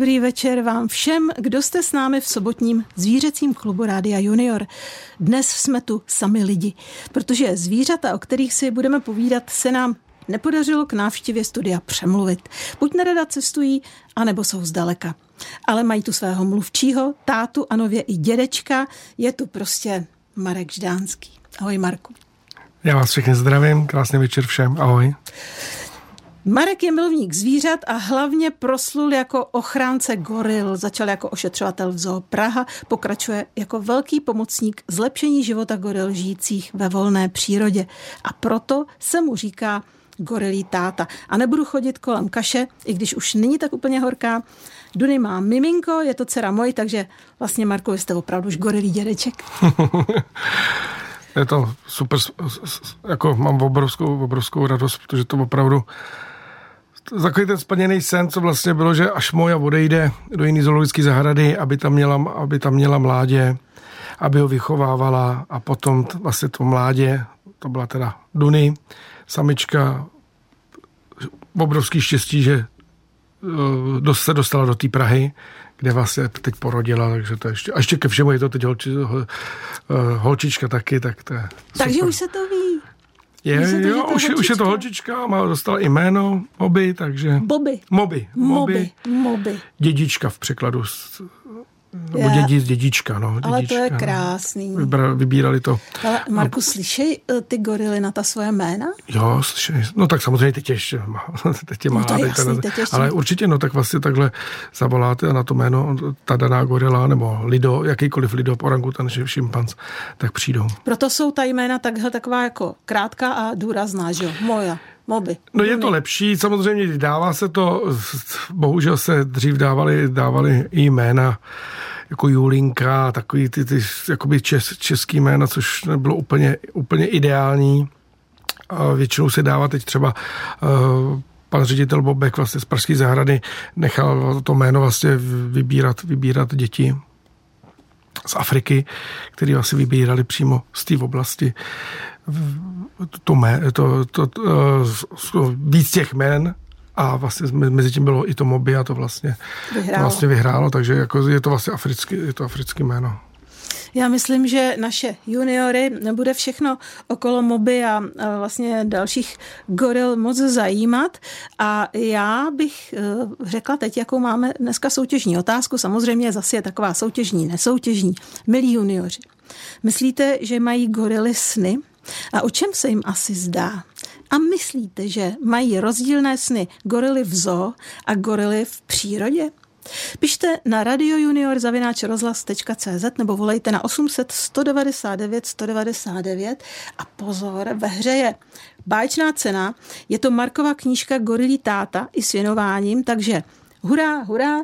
dobrý večer vám všem, kdo jste s námi v sobotním zvířecím klubu Rádia Junior. Dnes jsme tu sami lidi, protože zvířata, o kterých si budeme povídat, se nám nepodařilo k návštěvě studia přemluvit. Buď nerada cestují, anebo jsou zdaleka. Ale mají tu svého mluvčího, tátu a nově i dědečka. Je tu prostě Marek Ždánský. Ahoj Marku. Já vás všechny zdravím, krásný večer všem, ahoj. Marek je milovník zvířat a hlavně proslul jako ochránce goril. Začal jako ošetřovatel v Zoo Praha, pokračuje jako velký pomocník zlepšení života goril žijících ve volné přírodě. A proto se mu říká gorilí táta. A nebudu chodit kolem kaše, i když už není tak úplně horká. Duny má miminko, je to dcera moje, takže vlastně Marko, jste opravdu už gorilí dědeček. je to super, jako mám obrovskou, obrovskou radost, protože to opravdu takový ten splněný sen, co vlastně bylo, že až moja odejde do jiné zoologické zahrady, aby tam měla, aby tam měla mládě, aby ho vychovávala a potom vlastně to mládě, to byla teda Duny, samička, obrovský štěstí, že uh, se dostala do té Prahy, kde vlastně teď porodila, takže to ještě, a ještě ke všemu je to teď holči, uh, holčička taky, tak to je Takže super. už se to ví. Je, to, jo, už, je, už je to holčička, má, dostala jméno Moby, takže... Bobby. Moby. Moby. Moby. Dědička v překladu z nebo je. dědi, dědička, no. Dědička, Ale to je krásný. Vybra, vybírali to. Ale Marku, no. slyšej eh, ty gorily na ta svoje jména? Jo, slyšej. No tak samozřejmě teď ještě, teď je má. No to je jasný, teď ještě. Ale určitě, no tak vlastně takhle zavoláte na to jméno ta daná gorila nebo lido, jakýkoliv lido, orangutan, šimpanz, tak přijdou. Proto jsou ta jména takhle taková jako krátká a důrazná, že jo? Moja. Moby. No je to lepší, samozřejmě dává se to, bohužel se dřív dávali, dávali i jména jako Julinka, takový ty, ty jakoby čes, český jména, což nebylo úplně, úplně ideální. A většinou se dává teď třeba uh, pan ředitel Bobek vlastně z Pražské zahrady nechal to jméno vlastně vybírat, vybírat děti z Afriky, který vlastně vybírali přímo z té oblasti to, to, to, to, to, víc těch jmen a vlastně mezi tím bylo i to Moby a to vlastně vyhrálo, to vlastně vyhrálo takže jako je to vlastně africký, je to africký jméno. Já myslím, že naše juniory bude všechno okolo moby a vlastně dalších goril moc zajímat. A já bych e, řekla teď, jakou máme dneska soutěžní otázku. Samozřejmě zase je taková soutěžní, nesoutěžní. Milí junioři, myslíte, že mají gorily sny? A o čem se jim asi zdá? A myslíte, že mají rozdílné sny gorily v zoo a gorily v přírodě? Pište na radiojunior.cz nebo volejte na 800 199 199 a pozor, ve hře je báječná cena, je to Markova knížka Gorilí táta i s věnováním, takže hurá, hurá,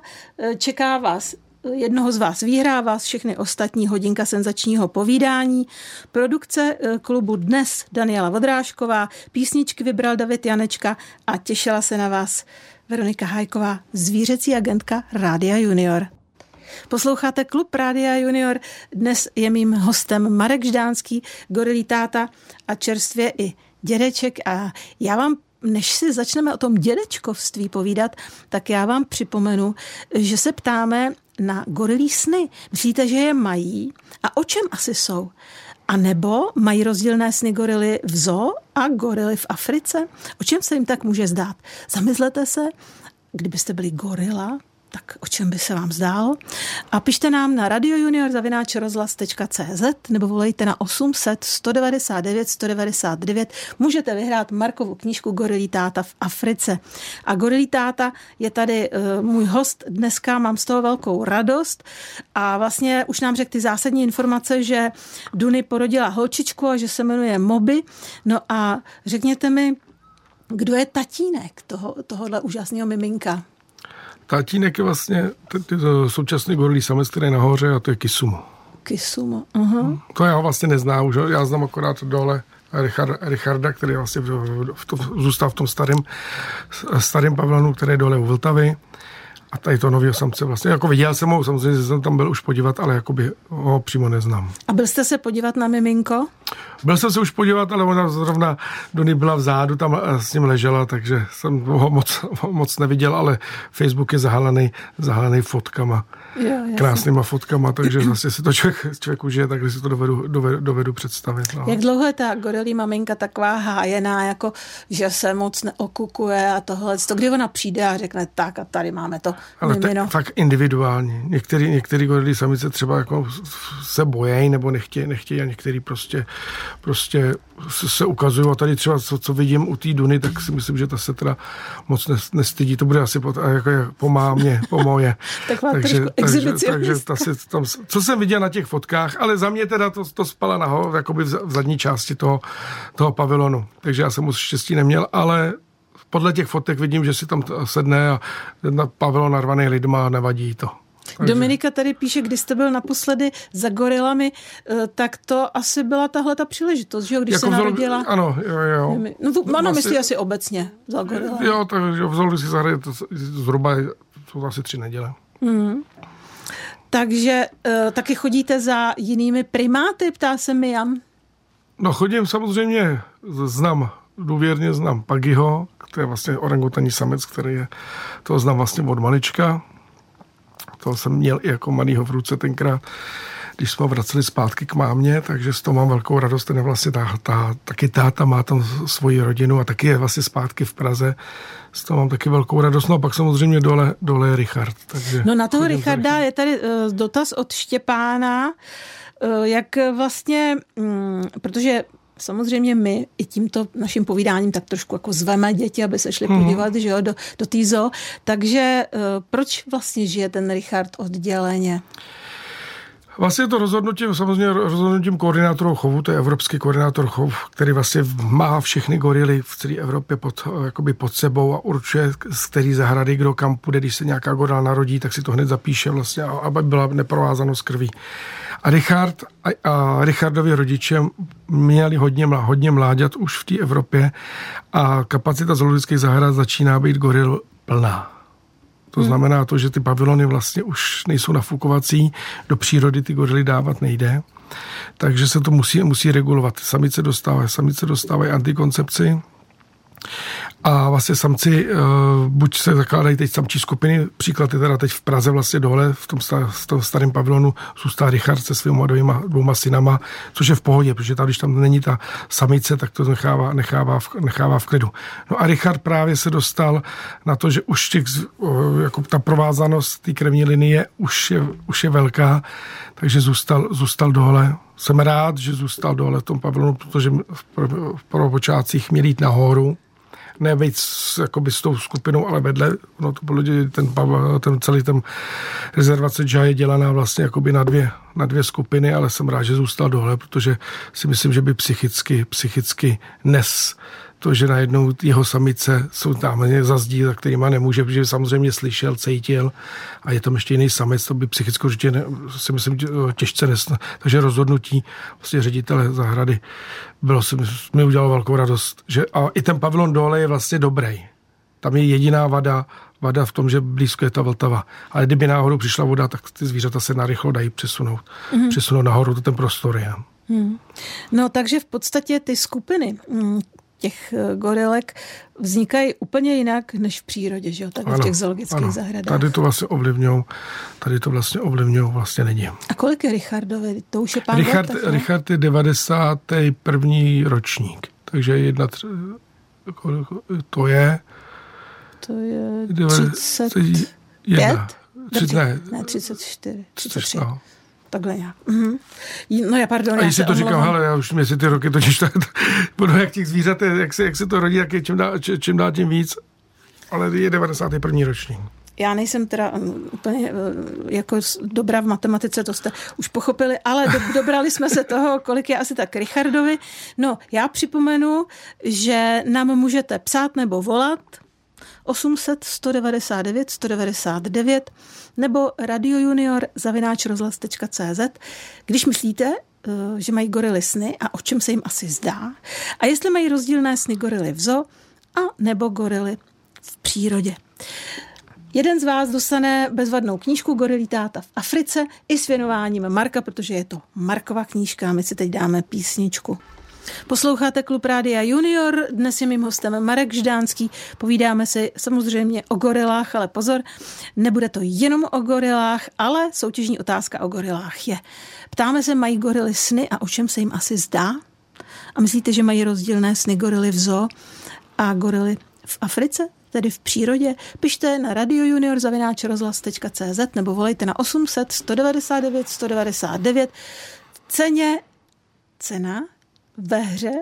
čeká vás jednoho z vás vyhrá, vás všechny ostatní hodinka senzačního povídání. Produkce eh, klubu Dnes Daniela Vodrážková, písničky vybral David Janečka a těšila se na vás Veronika Hajková, zvířecí agentka Rádia Junior. Posloucháte klub Rádia Junior. Dnes je mým hostem Marek Ždánský, gorilí táta a čerstvě i dědeček. A já vám než si začneme o tom dědečkovství povídat, tak já vám připomenu, že se ptáme na gorilí sny. Myslíte, že je mají? A o čem asi jsou? A nebo mají rozdílné sny gorily v zoo a gorily v Africe? O čem se jim tak může zdát? Zamyslete se, kdybyste byli gorila, tak o čem by se vám zdálo. A pište nám na radiojunior.cz nebo volejte na 800 199 199. Můžete vyhrát Markovu knížku Gorilí táta v Africe. A Gorilí táta je tady uh, můj host dneska, mám z toho velkou radost a vlastně už nám řekl ty zásadní informace, že Duny porodila holčičku a že se jmenuje Moby. No a řekněte mi, kdo je tatínek toho, tohohle úžasného miminka? Tatínek je vlastně současný gorlý samec, který je nahoře a to je Kisumo. Kisumo, uh-huh. To já vlastně neznám, už já znám akorát dole Richard, Richarda, který vlastně v, v, v, zůstal v tom starém, starém pavilonu, který je dole u Vltavy. A tady to nového samce vlastně, jako viděl jsem ho, samozřejmě jsem tam byl už podívat, ale by ho přímo neznám. A byl jste se podívat na miminko? Byl jsem se už podívat, ale ona zrovna Dony byla vzadu, tam s ním ležela, takže jsem ho moc, moc neviděl, ale Facebook je zahalený, zahalený fotkama jo, krásnýma fotkama, takže zase si to člověk, člověk užije, takže si to dovedu, dovedu, dovedu představit. No. Jak dlouho je ta gorilí maminka taková hájená, jako že se moc neokukuje a tohle, to kdy ona přijde a řekne tak a tady máme to Ale tak, fakt individuálně. Některý, některý gorilí samice třeba jako se bojejí nebo nechtějí, nechtějí a některý prostě, prostě se ukazují a tady třeba, co, co vidím u té Duny, tak si myslím, že ta se teda moc nestydí. To bude asi po, jako, po mámě, po moje. takže, takže, takže ta si tam, co jsem viděl na těch fotkách, ale za mě teda to, to spala naho, jakoby v, v zadní části toho, toho pavilonu. Takže já jsem moc štěstí neměl, ale podle těch fotek vidím, že si tam sedne a na pavilon narvaný lidma a nevadí to. Takže. Dominika tady píše, když jste byl naposledy za gorilami, eh, tak to asi byla tahle ta příležitost, že jo, když jako se narodila. Ano, jo, jo. No to, ano, vlastně, myslí asi obecně za gorilami. Jo, takže v zoologické zahradě to zhruba jsou to asi tři neděle. Mm. Takže uh, taky chodíte za jinými primáty, ptá se mi Jan. No chodím samozřejmě, znám, důvěrně znám Pagiho, který je vlastně orangutaní samec, který je, to znám vlastně od malička, to jsem měl i jako malýho v ruce tenkrát, když jsme vraceli zpátky k mámě, takže z toho mám velkou radost. Ten je vlastně ta, ta, taky táta má tam svoji rodinu a taky je vlastně zpátky v Praze. Z toho mám taky velkou radost. No a pak samozřejmě dole, dole je Richard. Takže no na toho Richarda je tady uh, dotaz od Štěpána, uh, jak vlastně, um, protože samozřejmě my i tímto naším povídáním tak trošku jako zveme děti, aby se šli mhm. podívat mm. že jo, do, do týzo. Takže uh, proč vlastně žije ten Richard odděleně? Vlastně to rozhodnutí, samozřejmě rozhodnutím koordinátorů chovu, to je evropský koordinátor chov, který vlastně má všechny gorily v celé Evropě pod, jakoby pod sebou a určuje, z který zahrady kdo kam půjde, když se nějaká gorila narodí, tak si to hned zapíše vlastně, aby byla neprovázanost krví. A Richard a, a Richardovi rodiče měli hodně, hodně mláďat už v té Evropě a kapacita zoologických zahrad začíná být goril plná. To hmm. znamená to, že ty pavilony vlastně už nejsou nafukovací, do přírody ty gorily dávat nejde. Takže se to musí, musí regulovat. Samice dostávají, samice dostávají antikoncepci, a vlastně samci uh, buď se zakládají teď samčí skupiny, příklad je teda teď v Praze vlastně dole, v tom, star, v tom starém pavilonu zůstá Richard se svými dvěma, dvouma synama, což je v pohodě, protože tam, když tam není ta samice, tak to nechává, nechává, v, nechává v klidu. No a Richard právě se dostal na to, že už těch, jako ta provázanost té krevní linie už je, už je velká, takže zůstal, zůstal dole. Jsem rád, že zůstal dole v tom pavilonu, protože v, v prvopočátcích měl jít nahoru, ne s, jakoby s tou skupinou, ale vedle. No to bylo, ten, ten celý ten rezervace Dža je dělaná vlastně jakoby na dvě, na dvě skupiny, ale jsem rád, že zůstal dole, protože si myslím, že by psychicky, psychicky nes to, že najednou jeho samice jsou tam za zdí, za kterýma nemůže, protože samozřejmě slyšel, cítil a je tam ještě jiný samec, to by psychicky určitě ne, si myslím těžce nesna. Takže rozhodnutí vlastně ředitele zahrady bylo, si, mi udělalo velkou radost, že a i ten pavilon dole je vlastně dobrý. Tam je jediná vada, vada v tom, že blízko je ta Vltava. Ale kdyby náhodou přišla voda, tak ty zvířata se narychlo dají přesunout. Mm-hmm. Přesunout nahoru, to ten prostor je. Hmm. No takže v podstatě ty skupiny, mm, těch eh, gorilek vznikají úplně jinak než v přírodě, že jo? Tady ano, v těch zoologických ano. zahradách. Tady to vlastně ovlivňují, tady to vlastně ovlivňují vlastně není. A kolik je Richardovi? To už je pár Richard, let, Richard je 91. ročník, takže jedna, to je... To je 35? 30, ne, ne, 34. 33. No takhle nějak. Mm-hmm. No já pardon. A já si to říkám, hele, já už mě si ty roky totiž tak, budu jak těch zvířat, jak se, jak se to rodí, jak je čím dál, čím dál tím víc. Ale je 91. ročník. Já nejsem teda mm, úplně eh, jako dobrá v matematice, to jste už pochopili, ale do, dobrali jsme se toho, kolik je asi tak Richardovi. No, já připomenu, že nám můžete psát nebo volat 800 199 199 nebo radiojunior zavináč rozhlas.cz, když myslíte, eh, že mají gorily sny a o čem se jim asi zdá a jestli mají rozdílné sny gorily v zoo a nebo gorily v přírodě. Jeden z vás dostane bezvadnou knížku Gorilí táta v Africe i s věnováním Marka, protože je to Markova knížka. My si teď dáme písničku. Posloucháte Klub Rádia Junior, dnes je mým hostem Marek Ždánský. Povídáme si samozřejmě o gorilách, ale pozor, nebude to jenom o gorilách, ale soutěžní otázka o gorilách je. Ptáme se, mají gorily sny a o čem se jim asi zdá? A myslíte, že mají rozdílné sny gorily v zoo a gorily v Africe? tedy v přírodě, pište na radiojuniorzavináčrozhlas.cz nebo volejte na 800 199 199. Ceně cena ve hře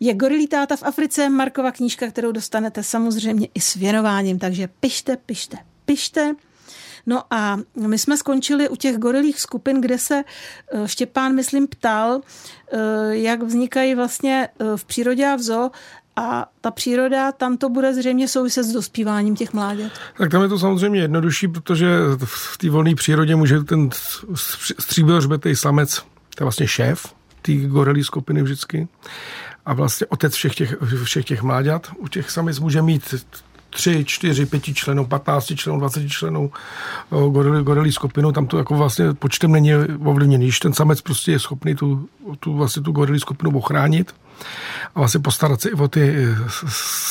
je Gorilí táta v Africe, Markova knížka, kterou dostanete samozřejmě i s věnováním, takže pište, pište, pište. No a my jsme skončili u těch gorilých skupin, kde se eh, Štěpán, myslím, ptal, eh, jak vznikají vlastně eh, v přírodě a v zoo a ta příroda, tam to bude zřejmě souviset s dospíváním těch mláďat. Tak tam je to samozřejmě jednodušší, protože v té volné přírodě může ten stříbrožbetý samec, to je vlastně šéf té gorelí skupiny vždycky, a vlastně otec všech těch, všech těch mláďat. U těch samic může mít tři, čtyři, pěti členů, patnácti členů, dvaceti členů gorelí, gorelí skupinu, tam to jako vlastně počtem není ovlivněný. Když ten samec prostě je schopný tu, tu, vlastně tu gorelí skupinu ochránit, a vlastně postarat se i o ty eh,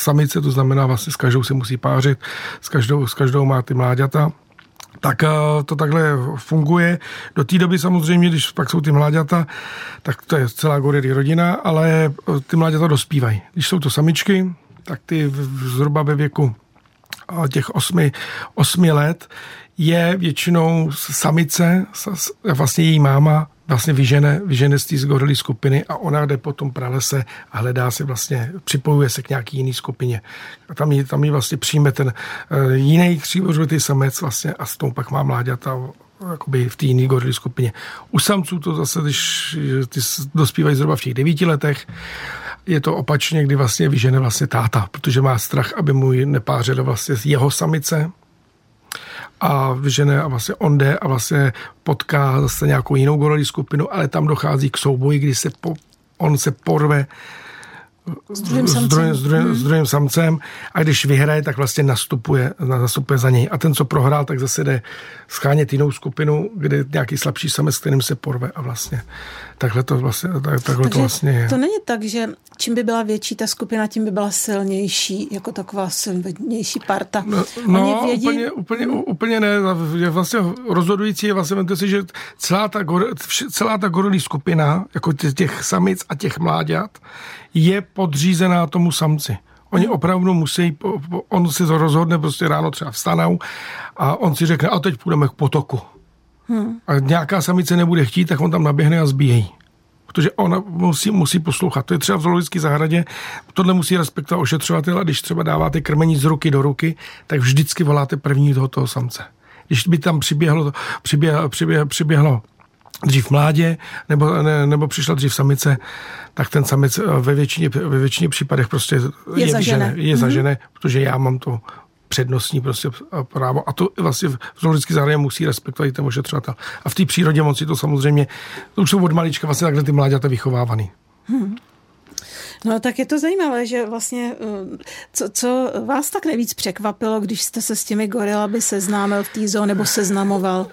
samice, to znamená vlastně s každou se musí pářit, s každou, s každou má ty mláďata, tak eh, to takhle funguje. Do té doby samozřejmě, když pak jsou ty mláďata, tak to je celá gorilí rodina, ale eh, ty mláďata dospívají. Když jsou to samičky, tak ty zhruba ve věku těch osmi, osmi let je většinou samice, vlastně její máma vlastně vyžene, vyžene z té zgorelé skupiny a ona jde po tom pralese a hledá si vlastně, připojuje se k nějaký jiný skupině. A tam ji, tam vlastně přijme ten uh, jiný křívožvitý samec vlastně a s tou pak má mláďata jakoby v té jiné gorily skupině. U samců to zase, když ty dospívají zhruba v těch devíti letech, je to opačně, kdy vlastně vyžene vlastně táta, protože má strach, aby mu nepářila vlastně jeho samice, a vyžene a vlastně on jde a vlastně potká zase nějakou jinou gorilí skupinu, ale tam dochází k souboji, kdy se po, on se porve s druhým, samcem. S, druhým, s, druhým, hmm. s druhým samcem a když vyhraje, tak vlastně nastupuje, nastupuje za něj. A ten, co prohrál, tak zase jde schánět jinou skupinu, kde nějaký slabší samec, s kterým se porve a vlastně takhle to vlastně, tak, takhle Takže to vlastně je. To není tak, že čím by byla větší ta skupina, tím by byla silnější, jako taková silnější parta. No, no vědí... úplně, úplně, úplně ne. Je vlastně rozhodující je vlastně, si, že celá ta, celá ta gorilí skupina, jako těch samic a těch mláďat, je podřízená tomu samci. Oni hmm. opravdu musí, on si to rozhodne, prostě ráno třeba vstanou a on si řekne, a teď půjdeme k potoku. Hmm. A nějaká samice nebude chtít, tak on tam naběhne a zbíjí. Protože ona musí, musí poslouchat. To je třeba v zoologické zahradě. Tohle musí respektovat ošetřovatel a když třeba dáváte krmení z ruky do ruky, tak vždycky voláte první toho, toho samce. Když by tam přiběhlo, přiběhlo, přiběhlo, přiběhlo dřív mládě nebo, ne, nebo přišla dřív samice, tak ten samec ve většině, ve většině případech prostě je, je zažené, je mm-hmm. protože já mám to přednostní prostě právo. A to vlastně v zoologické zahradě musí respektovat i ten ošetřovatel. A v té přírodě moc si to samozřejmě, to už jsou od malička vlastně takhle ty mláďata vychovávaný. Hmm. No tak je to zajímavé, že vlastně, eh, co, co vás tak nejvíc překvapilo, když jste se s těmi gorilami seznámil v té zoo nebo seznamoval?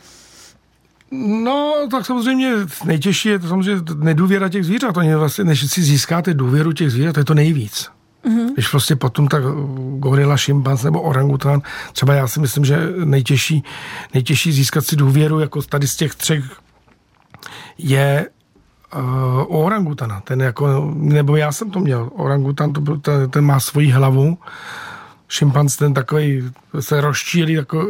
No, tak samozřejmě nejtěžší je to samozřejmě nedůvěra těch zvířat. Oni vlastně, než si získáte důvěru těch zvířat, to je to nejvíc. Mm-hmm. Když prostě potom tak gorila, šimpans nebo orangután, třeba já si myslím, že nejtěžší, nejtěžší získat si důvěru, jako tady z těch třech je uh, orangutana. Ten jako, nebo já jsem to měl. Orangutan, to ten, ten má svoji hlavu, šimpanz ten takový se rozčílí, jako,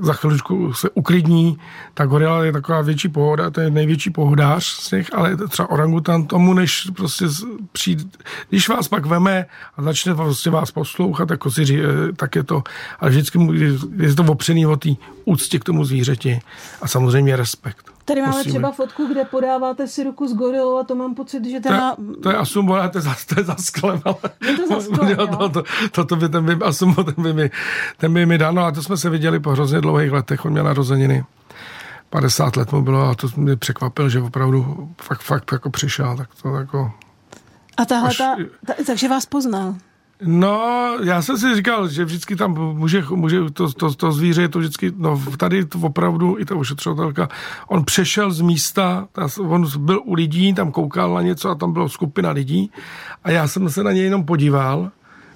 za chviličku se uklidní, ta gorila je taková větší pohoda, to je největší pohodář z těch, ale třeba orangutan tomu, než prostě přijde, když vás pak veme a začne prostě vás poslouchat, jako si ří, tak je to, ale vždycky je to opřený o té úctě k tomu zvířeti a samozřejmě respekt. Tady máme Musíme. třeba fotku, kde podáváte si ruku s gorilou a to mám pocit, že teda... To, to je Asumbo, to je za, to je za sklem, ale... Je to za sklem, to, to, to, to, to, by ten by, Asumbo, ten by mi, ten by mi dal, no a to jsme se viděli po hrozně dlouhých letech, on měl narozeniny. 50 let mu bylo a to mě překvapil, že opravdu fakt, fakt jako přišel, tak to jako... A tahle, až... ta, ta, takže vás poznal. No, já jsem si říkal, že vždycky tam může, může to, to, to zvíře je to vždycky, no tady to opravdu, i ta ošetřovatelka, on přešel z místa, on byl u lidí, tam koukal na něco a tam byla skupina lidí a já jsem se na něj jenom podíval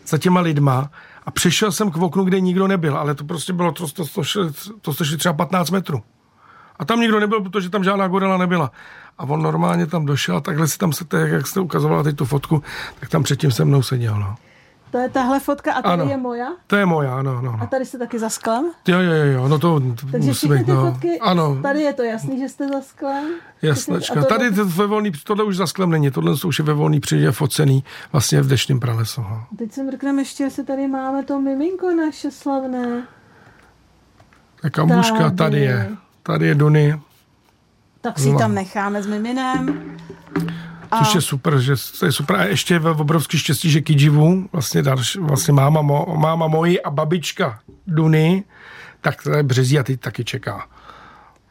za těma lidma a přešel jsem k oknu, kde nikdo nebyl, ale to prostě bylo, to, to, to, to, to šli třeba 15 metrů. A tam nikdo nebyl, protože tam žádná gorila nebyla. A on normálně tam došel takhle si tam se, jak jste ukazovala teď tu fotku, tak tam předtím se mnou seděl. No. To je tahle fotka a tady ano, je moja? To je moja, ano, ano. A tady jste taky za sklem? Jo, jo, jo, no to Takže musí být, ty no. fotky, ano. tady je to jasný, že jste za sklem? Jasnečka. Tady to ve volný, tohle už za sklem není, tohle už je ve volný přírodě focený vlastně v deštním pralesu. No. Teď se mrkneme ještě, jestli tady máme to miminko naše slavné. Tak kamuška tady. tady je. Tady je Duny. Tak si no. tam necháme s miminem. A... Což je super, že to je super. A ještě je obrovský štěstí, že Kijivu, vlastně, další, vlastně máma, mo, máma moji a babička Duny, tak to je březí a teď taky čeká.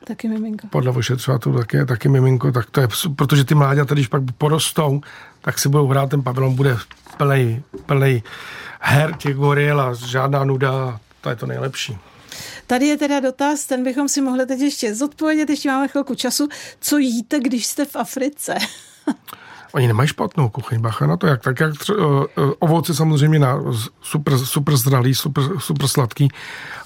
Taky miminko. Podle ošetřovatelů taky, taky miminko, tak to je, protože ty mláďata, když pak porostou, tak si budou hrát, ten pavilon bude plný, plný her těch goril a žádná nuda, to je to nejlepší. Tady je teda dotaz, ten bychom si mohli teď ještě zodpovědět, ještě máme chvilku času. Co jíte, když jste v Africe? Oni nemají špatnou kuchyň, bacha na to, jak tak, jak tři, uh, ovoce samozřejmě na super, super zdralý, super, super sladký,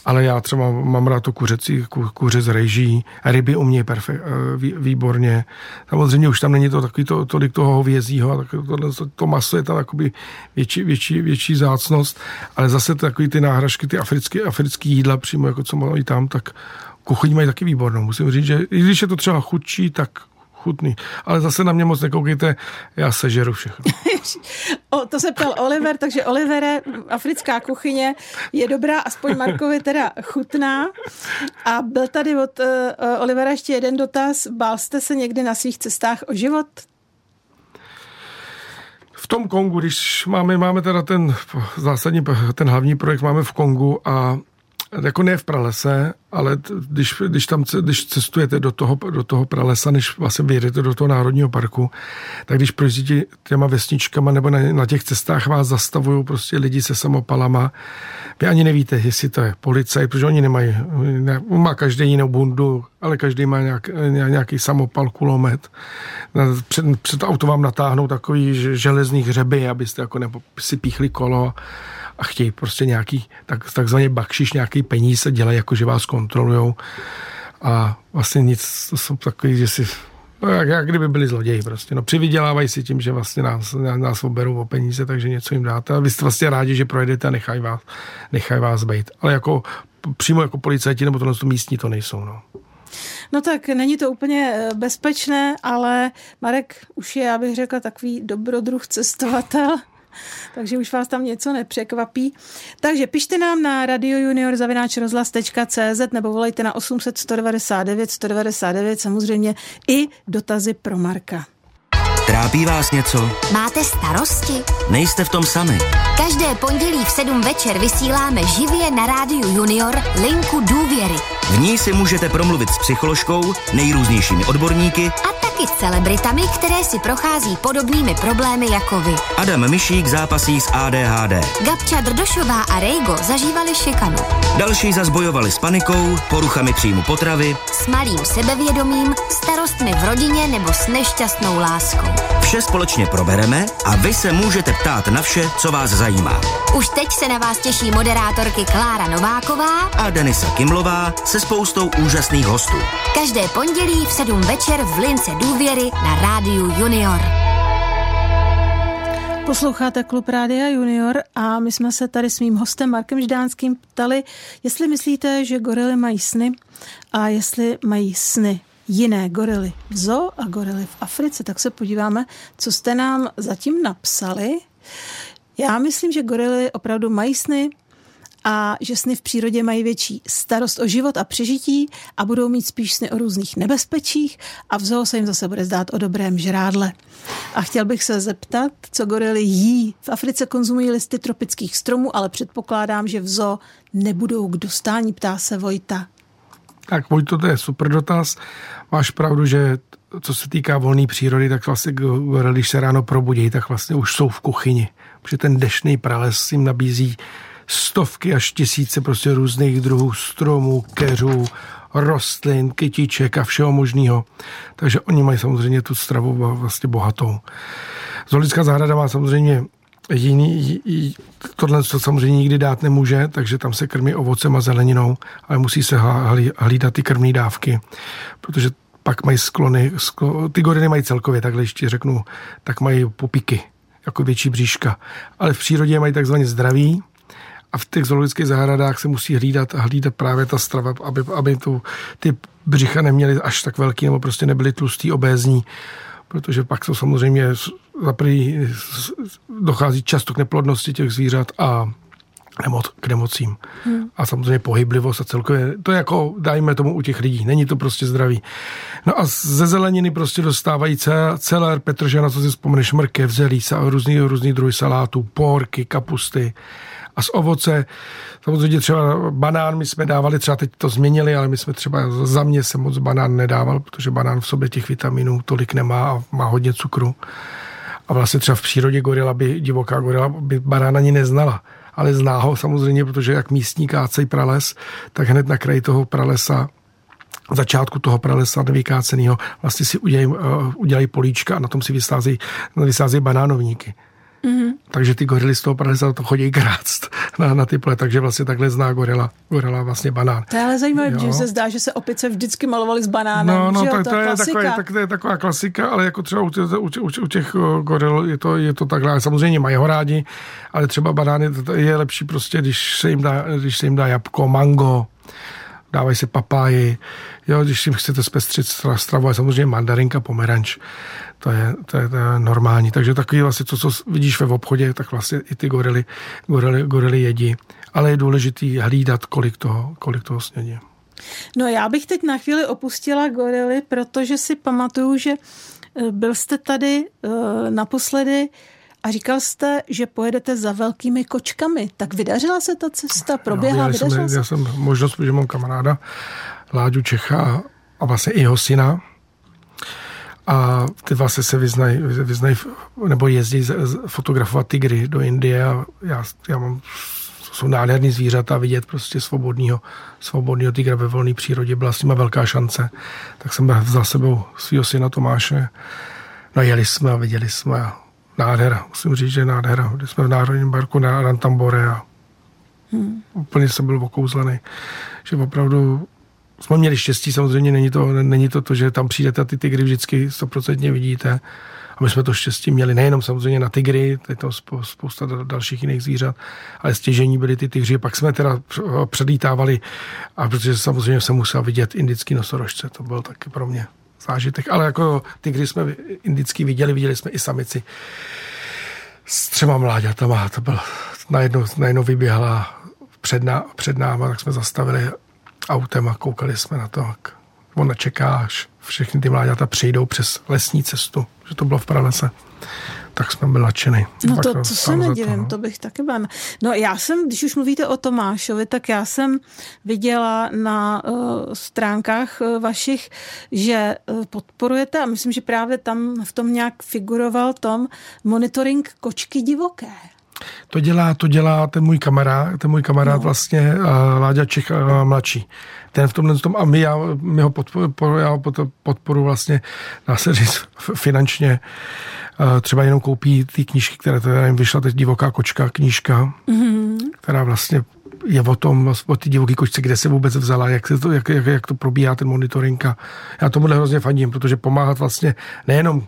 ale já třeba mám rád to kuřecí, ku, kuře z rejží, ryby umějí perfekt, vý, výborně. Samozřejmě už tam není to takový to, tolik toho hovězího, tak to, to, to maso je tam jakoby větší, větší, větší zácnost, ale zase takový ty náhražky, ty africké, africké jídla přímo, jako co mají tam, tak kuchyň mají taky výbornou. Musím říct, že i když je to třeba chudší, tak chutný. Ale zase na mě moc nekoukejte, já sežeru všechno. o, to se ptal Oliver, takže Olivere, africká kuchyně je dobrá, aspoň Markovi teda chutná. A byl tady od uh, Olivera ještě jeden dotaz. Bál jste se někdy na svých cestách o život? v tom Kongu, když máme, máme teda ten zásadní, ten hlavní projekt máme v Kongu a jako ne v pralese, ale když, když tam když cestujete do toho, do toho pralesa, než vlastně vyjedete do toho národního parku, tak když projíždíte těma vesničkama nebo na, na těch cestách vás zastavují prostě lidi se samopalama, vy ani nevíte, jestli to je policaj, protože oni nemají, ne, má každý jinou bundu, ale každý má nějak, nějaký samopal, kulomet. Před, před auto vám natáhnou takový železný hřeby, abyste jako nebo si píchli kolo a chtějí prostě nějaký, tak, takzvaně bakšiš, nějaký peníze, dělají jako, že vás kontrolujou a vlastně nic, to jsou takový, že si No, jak, jak kdyby byli zloději prostě. No, přivydělávají si tím, že vlastně nás, nás oberou o peníze, takže něco jim dáte. A vy jste vlastně rádi, že projedete a nechají vás, nechají vás být. Ale jako přímo jako policajti nebo tohle místní to nejsou. No. No tak není to úplně eh, bezpečné, ale Marek už je, já bych řekla, takový dobrodruh cestovatel takže už vás tam něco nepřekvapí. Takže pište nám na radiojunior.cz nebo volejte na 800 199 199 samozřejmě i dotazy pro Marka. Trápí vás něco? Máte starosti? Nejste v tom sami. Každé pondělí v 7 večer vysíláme živě na rádiu Junior linku důvěry. V ní si můžete promluvit s psycholožkou, nejrůznějšími odborníky a taky s celebritami, které si prochází podobnými problémy jako vy. Adam Myšík zápasí s ADHD. Gabča Drdošová a Rejgo zažívali šikanu. Další zazbojovali s panikou, poruchami příjmu potravy, s malým sebevědomím, starostmi v rodině nebo s nešťastnou láskou. Vše společně probereme a vy se můžete ptát na vše, co vás zajímá. Už teď se na vás těší moderátorky Klára Nováková a Denisa Kimlová se spoustou úžasných hostů. Každé pondělí v 7 večer v Lince důvěry na rádiu Junior. Posloucháte Klub Rádia Junior a my jsme se tady s mým hostem Markem Ždánským ptali, jestli myslíte, že gorily mají sny a jestli mají sny jiné gorily v zoo a gorily v Africe. Tak se podíváme, co jste nám zatím napsali. Já myslím, že gorily opravdu mají sny, a že sny v přírodě mají větší starost o život a přežití a budou mít spíš sny o různých nebezpečích a v zoo se jim zase bude zdát o dobrém žrádle. A chtěl bych se zeptat, co gorily jí. V Africe konzumují listy tropických stromů, ale předpokládám, že v zoo nebudou k dostání, ptá se Vojta. Tak Vojto, to je super dotaz. Máš pravdu, že co se týká volné přírody, tak vlastně, když se ráno probudí, tak vlastně už jsou v kuchyni. Protože ten dešný prales jim nabízí stovky až tisíce prostě různých druhů stromů, keřů, rostlin, kytiček a všeho možného. Takže oni mají samozřejmě tu stravu vlastně bohatou. Zoologická zahrada má samozřejmě jiný, tohle to samozřejmě nikdy dát nemůže, takže tam se krmí ovocem a zeleninou, ale musí se hlídat ty krmní dávky, protože pak mají sklony, sklo, ty gorily mají celkově, takhle ještě řeknu, tak mají popiky, jako větší bříška. Ale v přírodě mají takzvaně zdraví, a v těch zoologických zahradách se musí hlídat, hlídat právě ta strava, aby, aby tu, ty břicha neměly až tak velký nebo prostě nebyly tlustý, obézní, protože pak to samozřejmě za prvý dochází často k neplodnosti těch zvířat a nemoc, k nemocím. Hmm. A samozřejmě pohyblivost a celkově, to je jako, dajme tomu u těch lidí, není to prostě zdraví. No a ze zeleniny prostě dostávají celé petržena, na co si vzpomeneš, mrkev, zelí, různý, různý druhy salátů, porky, kapusty, a z ovoce, samozřejmě třeba banán, my jsme dávali, třeba teď to změnili, ale my jsme třeba za mě se moc banán nedával, protože banán v sobě těch vitaminů tolik nemá a má hodně cukru. A vlastně třeba v přírodě gorila by, divoká gorila by banán ani neznala ale zná ho samozřejmě, protože jak místní kácej prales, tak hned na kraji toho pralesa začátku toho pralesa nevykáceného vlastně si udělají, uh, udělají políčka a na tom si vysázejí, vysázejí banánovníky. Mm-hmm. Takže ty gorily z toho pralesa to chodí krást na, na ty pole, takže vlastně takhle zná gorila, gorila vlastně banán. To je ale zajímavé, že se zdá, že se opice vždycky malovaly s banánem. No, no, že tak to, to, je, taková, tak to je taková klasika, ale jako třeba u, těch, u, u, u těch goril je to, je to takhle. Samozřejmě mají ho rádi, ale třeba banány je lepší prostě, když se jim dá, když se jim dá jabko, mango, dávají se papáji, jo, když si chcete zpestřit stravu, a samozřejmě mandarinka, pomeranč, to je, to je, to je normální. Takže takový vlastně to, co vidíš ve obchodě, tak vlastně i ty gorily, gorily, gorily jedí. Ale je důležitý hlídat, kolik toho, kolik toho snědí. No já bych teď na chvíli opustila gorily, protože si pamatuju, že eh, byl jste tady uh, naposledy a říkal jste, že pojedete za velkými kočkami. Tak vydařila se ta cesta? Proběhla? No, vydařila jsem, se? Já jsem možnost, že mám kamaráda Láďu Čecha a vlastně i jeho syna, a ty vlastně se vyznají, vyznají nebo jezdí fotografovat tygry do Indie a já, já mám jsou nádherný zvířata vidět prostě svobodného, svobodného tygra ve volné přírodě. Byla s nimi velká šance. Tak jsem vzal sebou svého syna Tomáše. No jeli jsme a viděli jsme. Nádhera. Musím říct, že nádhera. Byli jsme v Národním parku na Rantambore a hmm. úplně jsem byl okouzlený. Že opravdu jsme měli štěstí, samozřejmě není to, není to to, že tam přijdete a ty tygry vždycky stoprocentně vidíte. A my jsme to štěstí měli nejenom samozřejmě na tygry, je to spousta dalších jiných zvířat, ale stěžení byly ty tygři. Pak jsme teda předlítávali, a protože samozřejmě jsem musel vidět indický nosorožce, to byl taky pro mě zážitek. Ale jako tygry jsme indický viděli, viděli jsme i samici s třema mláďatama. To byl, najednou, najednou vyběhla před, ná, před náma, tak jsme zastavili autem a koukali jsme na to, jak on čeká, až všechny ty mláďata přijdou přes lesní cestu, že to bylo v pralese. Tak jsme byli nadšený. No to, to se nedivím, to, no. to bych taky byla. No já jsem, když už mluvíte o Tomášovi, tak já jsem viděla na uh, stránkách uh, vašich, že uh, podporujete, a myslím, že právě tam v tom nějak figuroval tom monitoring kočky divoké. To dělá, to dělá ten můj kamarád, ten můj kamarád no. vlastně, uh, Láďa Čech uh, mladší. Ten v tomhle tom, a my, já, my ho podporu, já ho podporu vlastně, dá se říct, finančně, uh, třeba jenom koupí ty knížky, které teda jim vyšla teď Divoká kočka knížka, mm-hmm. která vlastně je o tom, o ty divoké kočce, kde se vůbec vzala, jak, se to, jak, jak, jak to probíhá ten monitoring. A já tomu hrozně fandím, protože pomáhat vlastně nejenom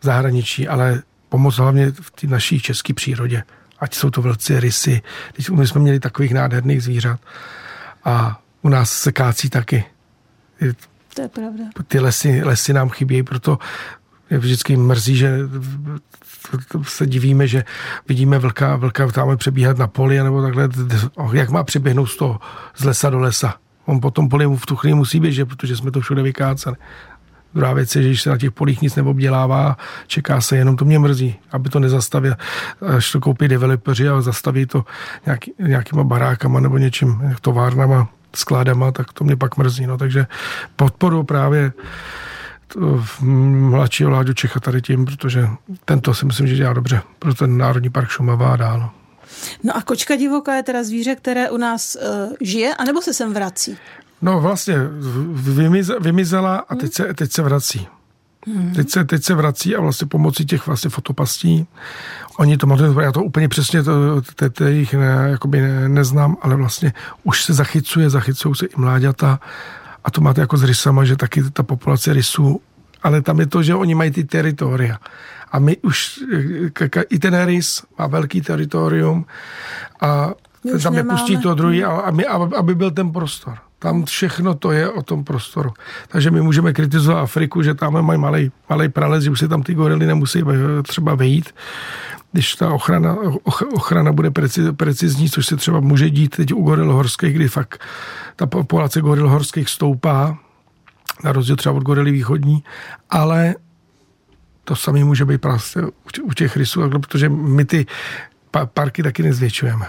v zahraničí, ale pomoct hlavně v té naší české přírodě ať jsou to vlci, rysy. Když my jsme měli takových nádherných zvířat. A u nás se kácí taky. To je pravda. Ty lesy, lesy nám chybějí, proto mě vždycky mrzí, že se divíme, že vidíme vlka, vlka tam přebíhat na poli, nebo takhle, jak má přeběhnout z toho, z lesa do lesa. On potom poli v tu chvíli musí běžet, protože jsme to všude vykáceli. Druhá věc je, že když se na těch polích nic neobdělává, čeká se jenom, to mě mrzí, aby to nezastavil, až to koupí developeři a zastaví to nějaký, nějakýma barákama nebo něčím, továrnama, skládama, tak to mě pak mrzí. No. Takže podporu právě mladšího Láďu Čecha tady tím, protože tento si myslím, že dělá dobře pro ten Národní park Šumava a dál. No a kočka divoká je teda zvíře, které u nás uh, žije, anebo se sem vrací? No vlastně vymizela a teď se, teď se vrací. Hmm. Teď, se, teď se vrací a vlastně pomocí těch vlastně fotopastí, oni to modelu, já to úplně přesně to, to, to jich ne, jakoby ne, neznám, ale vlastně už se zachycuje, zachycují se i mláďata a to máte jako s rysama, že taky ta populace rysů, ale tam je to, že oni mají ty teritoria. A my už, i ten rys má velký teritorium a tam nepustí to druhý, a, aby, aby byl ten prostor. Tam všechno to je o tom prostoru. Takže my můžeme kritizovat Afriku, že tam mají malý, malý prales, že už se tam ty gorily nemusí třeba vejít, když ta ochrana, ochrana bude precizní, což se třeba může dít teď u goril horských, kdy fakt ta populace goril horských stoupá, na rozdíl třeba od gorily východní, ale to samé může být prostě u těch rysů, protože my ty parky taky nezvětšujeme.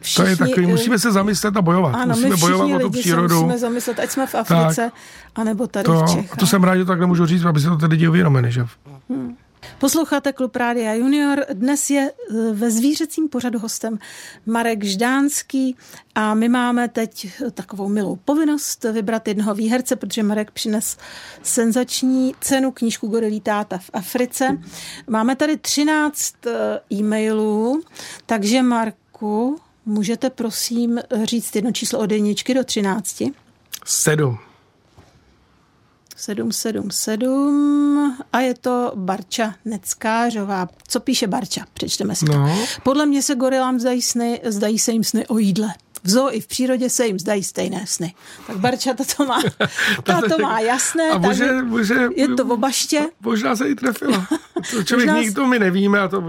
Všichni, to je takový, musíme se zamyslet a bojovat. Ano, musíme bojovat o tu přírodu. musíme zamyslet, ať jsme v Africe, tak, anebo tady to, v Čechách. To jsem rád, že tak nemůžu říct, aby se to tady lidi uvědomili. Že? Hmm. Posloucháte Klub Rádia Junior. Dnes je e, ve zvířecím pořadu hostem Marek Ždánský a my máme teď takovou milou povinnost vybrat jednoho výherce, protože Marek přines senzační cenu knížku Gorilí táta v Africe. Máme tady 13 e, e-mailů, takže Marku, můžete prosím říct jedno číslo od jedničky do 13? Sedm. 777 a je to Barča Neckářová. Co píše Barča? Přečteme si to. No. Podle mě se gorilám zdají, sny, zdají se jim sny o jídle. V zoo i v přírodě se jim zdají stejné sny. Tak Barča to má, ta to má jasné. A může, může, je to v obaště. Možná se i trefila. To člověk nikdo my nevíme a to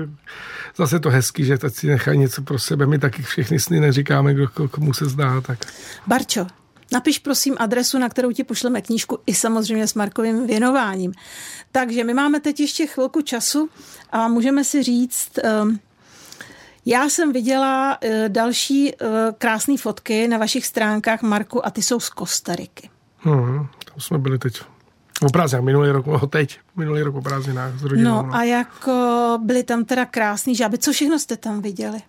zase to hezký, že tak si nechají něco pro sebe. My taky všechny sny neříkáme, kdo, komu se zdá. Tak. Barčo, Napiš prosím adresu, na kterou ti pošleme knížku i samozřejmě s Markovým věnováním. Takže my máme teď ještě chvilku času a můžeme si říct, ehm, já jsem viděla eh, další eh, krásné fotky na vašich stránkách, Marku, a ty jsou z Kostariky. Hmm, tam jsme byli teď o prázdninách, minulý rok, no teď, minulý rok o prázdninách s rodinou. No, no a jako byly tam teda krásný žáby. Co všechno jste tam viděli?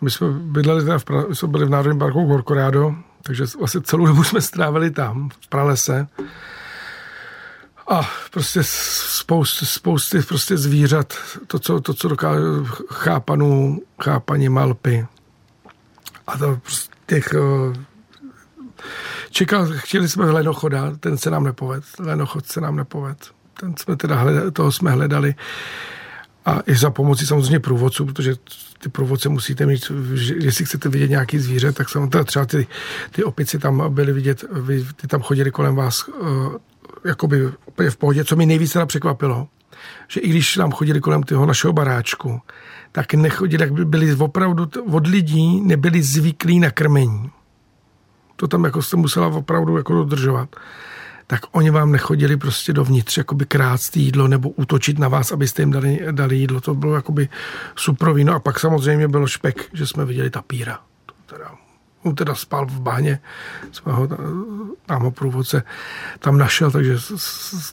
My jsme bydleli teda v pra- jsme byli v Národním parku Gorkorádo, takže vlastně celou dobu jsme strávili tam, v pralese. A prostě spousty, spousty prostě zvířat, to, co, to, co dokáže chápanů, chápaní malpy. A to prostě těch čekal, chtěli jsme lenochoda, ten se nám nepoved, lenochod se nám nepoved. Ten jsme teda hledali, toho jsme hledali a i za pomoci samozřejmě průvodců, protože ty průvodce musíte mít, jestli chcete vidět nějaký zvíře, tak samozřejmě třeba ty, ty opici tam byly vidět, ty tam chodili kolem vás uh, jakoby úplně v pohodě, co mi nejvíce teda překvapilo, že i když nám chodili kolem toho našeho baráčku, tak nechodili, by byli opravdu od lidí, nebyli zvyklí na krmení. To tam jako jste musela opravdu jako dodržovat tak oni vám nechodili prostě dovnitř jakoby krást jídlo nebo útočit na vás, abyste jim dali, dali jídlo. To bylo jakoby suprovino. A pak samozřejmě bylo špek, že jsme viděli tapíra. To teda, on teda spal v báně, jsme ho, tam průvodce tam našel, takže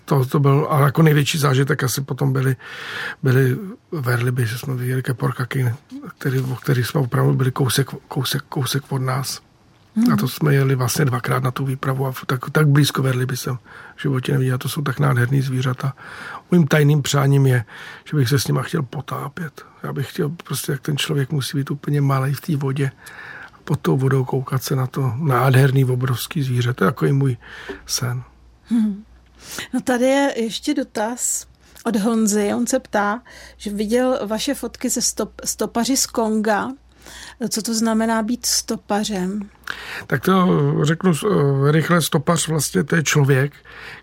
to, to byl, ale jako největší zážitek asi potom byly, byly verliby, že jsme viděli keporkaky, který, o kterých jsme opravdu byli kousek, kousek, kousek od nás. Hmm. A to jsme jeli vlastně dvakrát na tu výpravu a tak, tak blízko vedli by jsem v životě neviděl. To jsou tak nádherný zvířata. Mým tajným přáním je, že bych se s nima chtěl potápět. Já bych chtěl prostě, jak ten člověk musí být úplně malý v té vodě a pod tou vodou koukat se na to nádherný, obrovský zvíře. To je jako i můj sen. Hmm. No tady je ještě dotaz od Honzy. On se ptá, že viděl vaše fotky ze stop, stopaři z Konga co to znamená být stopařem? Tak to řeknu eh, rychle, stopař vlastně to je člověk,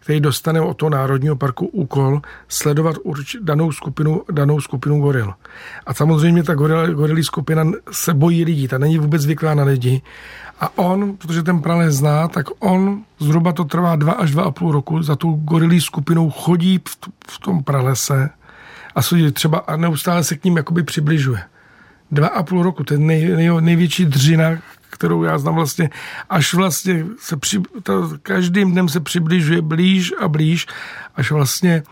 který dostane od toho Národního parku úkol sledovat urč, danou, skupinu, danou skupinu goril. A samozřejmě ta goril, gorilí skupina se bojí lidí, ta není vůbec zvyklá na lidi. A on, protože ten prales zná, tak on zhruba to trvá dva až dva a půl roku, za tu gorilí skupinou chodí v, v tom pralese a třeba a neustále se k ním jakoby přibližuje dva a půl roku, to je nej, nej, největší dřina, kterou já znám vlastně, až vlastně se při, to, každým dnem se přibližuje blíž a blíž, až vlastně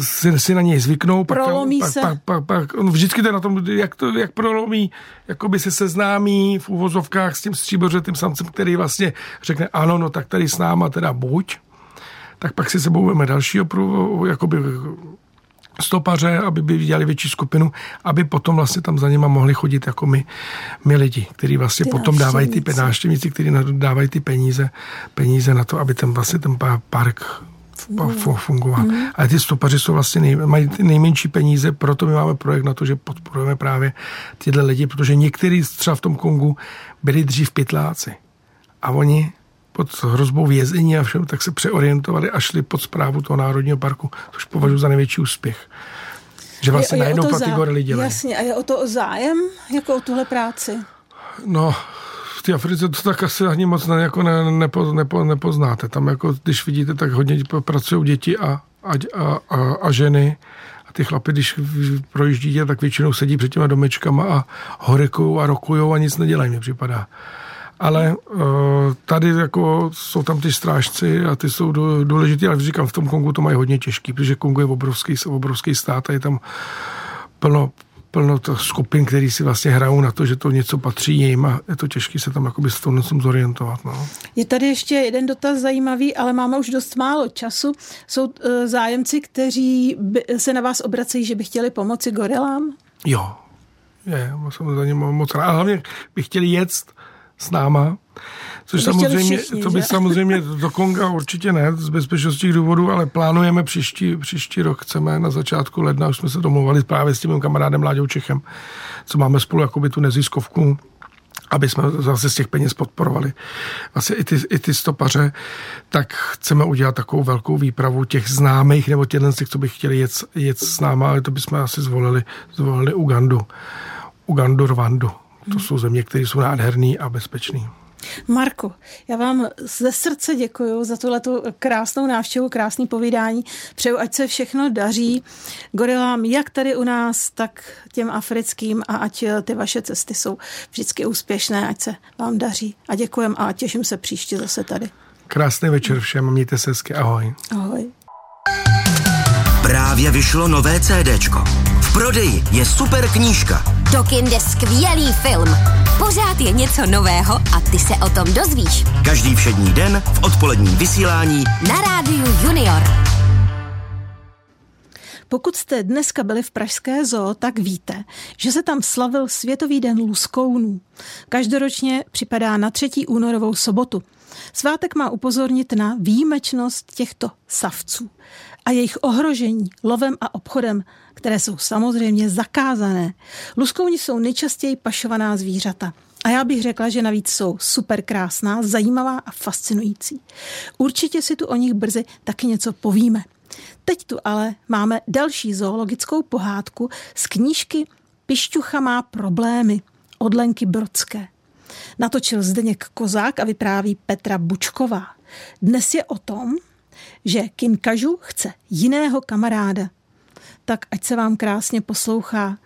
si, si na něj zvyknou. Pak, prolomí pak, se. Pak, pak, pak, on vždycky to je na tom, jak, to, jak prolomí, jakoby se seznámí v úvozovkách s tím stříbořetým samcem, který vlastně řekne, ano, no tak tady s náma teda buď, tak pak si sebou veme dalšího jakoby stopaře, aby by viděli větší skupinu, aby potom vlastně tam za nima mohli chodit jako my, my lidi, kteří vlastně ty potom dávají ty návštěvníci, kteří dávají ty peníze, peníze na to, aby ten vlastně ten park fungovat. Mm. Ale ty stopaři jsou vlastně nej, mají ty nejmenší peníze, proto my máme projekt na to, že podporujeme právě tyhle lidi, protože někteří třeba v tom Kongu byli dřív pytláci. A oni pod hrozbou vězení a všem, tak se přeorientovali a šli pod zprávu toho Národního parku, což považuji za největší úspěch. Že vlastně najednou pro ty gorily dělají. Jasně, a je o to zájem, jako o tuhle práci? No, v té Africe to tak asi ani moc ne, jako ne, nepo, nepo, nepoznáte. Tam jako, když vidíte, tak hodně pracují děti a, a, a, a, a ženy. A ty chlapy, když projíždíte, tak většinou sedí před těma domečkama a horekují a rokujou a nic nedělají, mi připadá ale uh, tady jako jsou tam ty strážci a ty jsou důležitý, ale říkám, v tom Kongu to mají hodně těžký, protože Kongo je obrovský, obrovský stát a je tam plno, plno to skupin, který si vlastně hrajou na to, že to něco patří jim a je to těžké se tam jakoby s tom zorientovat. No. Je tady ještě jeden dotaz zajímavý, ale máme už dost málo času. Jsou uh, zájemci, kteří by, se na vás obracejí, že by chtěli pomoci gorilám? Jo, je, jsem za ně moc rád. Hlavně by chtěli jet s náma. Což to samozřejmě, všichni, to by že? samozřejmě do Konga určitě ne, z bezpečnostních důvodů, ale plánujeme příští, příští rok, chceme na začátku ledna, už jsme se domluvali právě s tím kamarádem Láďou Čechem, co máme spolu jakoby tu neziskovku, aby jsme zase z těch peněz podporovali vlastně i ty, i ty stopaře, tak chceme udělat takovou velkou výpravu těch známých nebo těch, co by chtěli jet, jet s náma, ale to bychom asi zvolili, zvolili Ugandu. Ugandu, Rwandu. To jsou země, které jsou nádherné a bezpečné. Marko, já vám ze srdce děkuji za tuhle krásnou návštěvu, krásný povídání. Přeju, ať se všechno daří gorilám, jak tady u nás, tak těm africkým a ať ty vaše cesty jsou vždycky úspěšné, ať se vám daří. A děkujem a těším se příště zase tady. Krásný večer všem, mějte se hezky, ahoj. Ahoj. Právě vyšlo nové CDčko. Prodeji je super knížka. Do kin jde skvělý film. Pořád je něco nového a ty se o tom dozvíš. Každý všední den v odpoledním vysílání na rádiu Junior. Pokud jste dneska byli v Pražské zoo, tak víte, že se tam slavil Světový den luskounů. Každoročně připadá na 3. únorovou sobotu. Svátek má upozornit na výjimečnost těchto savců a jejich ohrožení lovem a obchodem, které jsou samozřejmě zakázané. Luskouni jsou nejčastěji pašovaná zvířata. A já bych řekla, že navíc jsou super krásná, zajímavá a fascinující. Určitě si tu o nich brzy taky něco povíme. Teď tu ale máme další zoologickou pohádku z knížky Pišťucha má problémy od Lenky Brodské. Natočil Zdeněk Kozák a vypráví Petra Bučková. Dnes je o tom, že Kinkažu chce jiného kamaráda. Tak ať se vám krásně poslouchá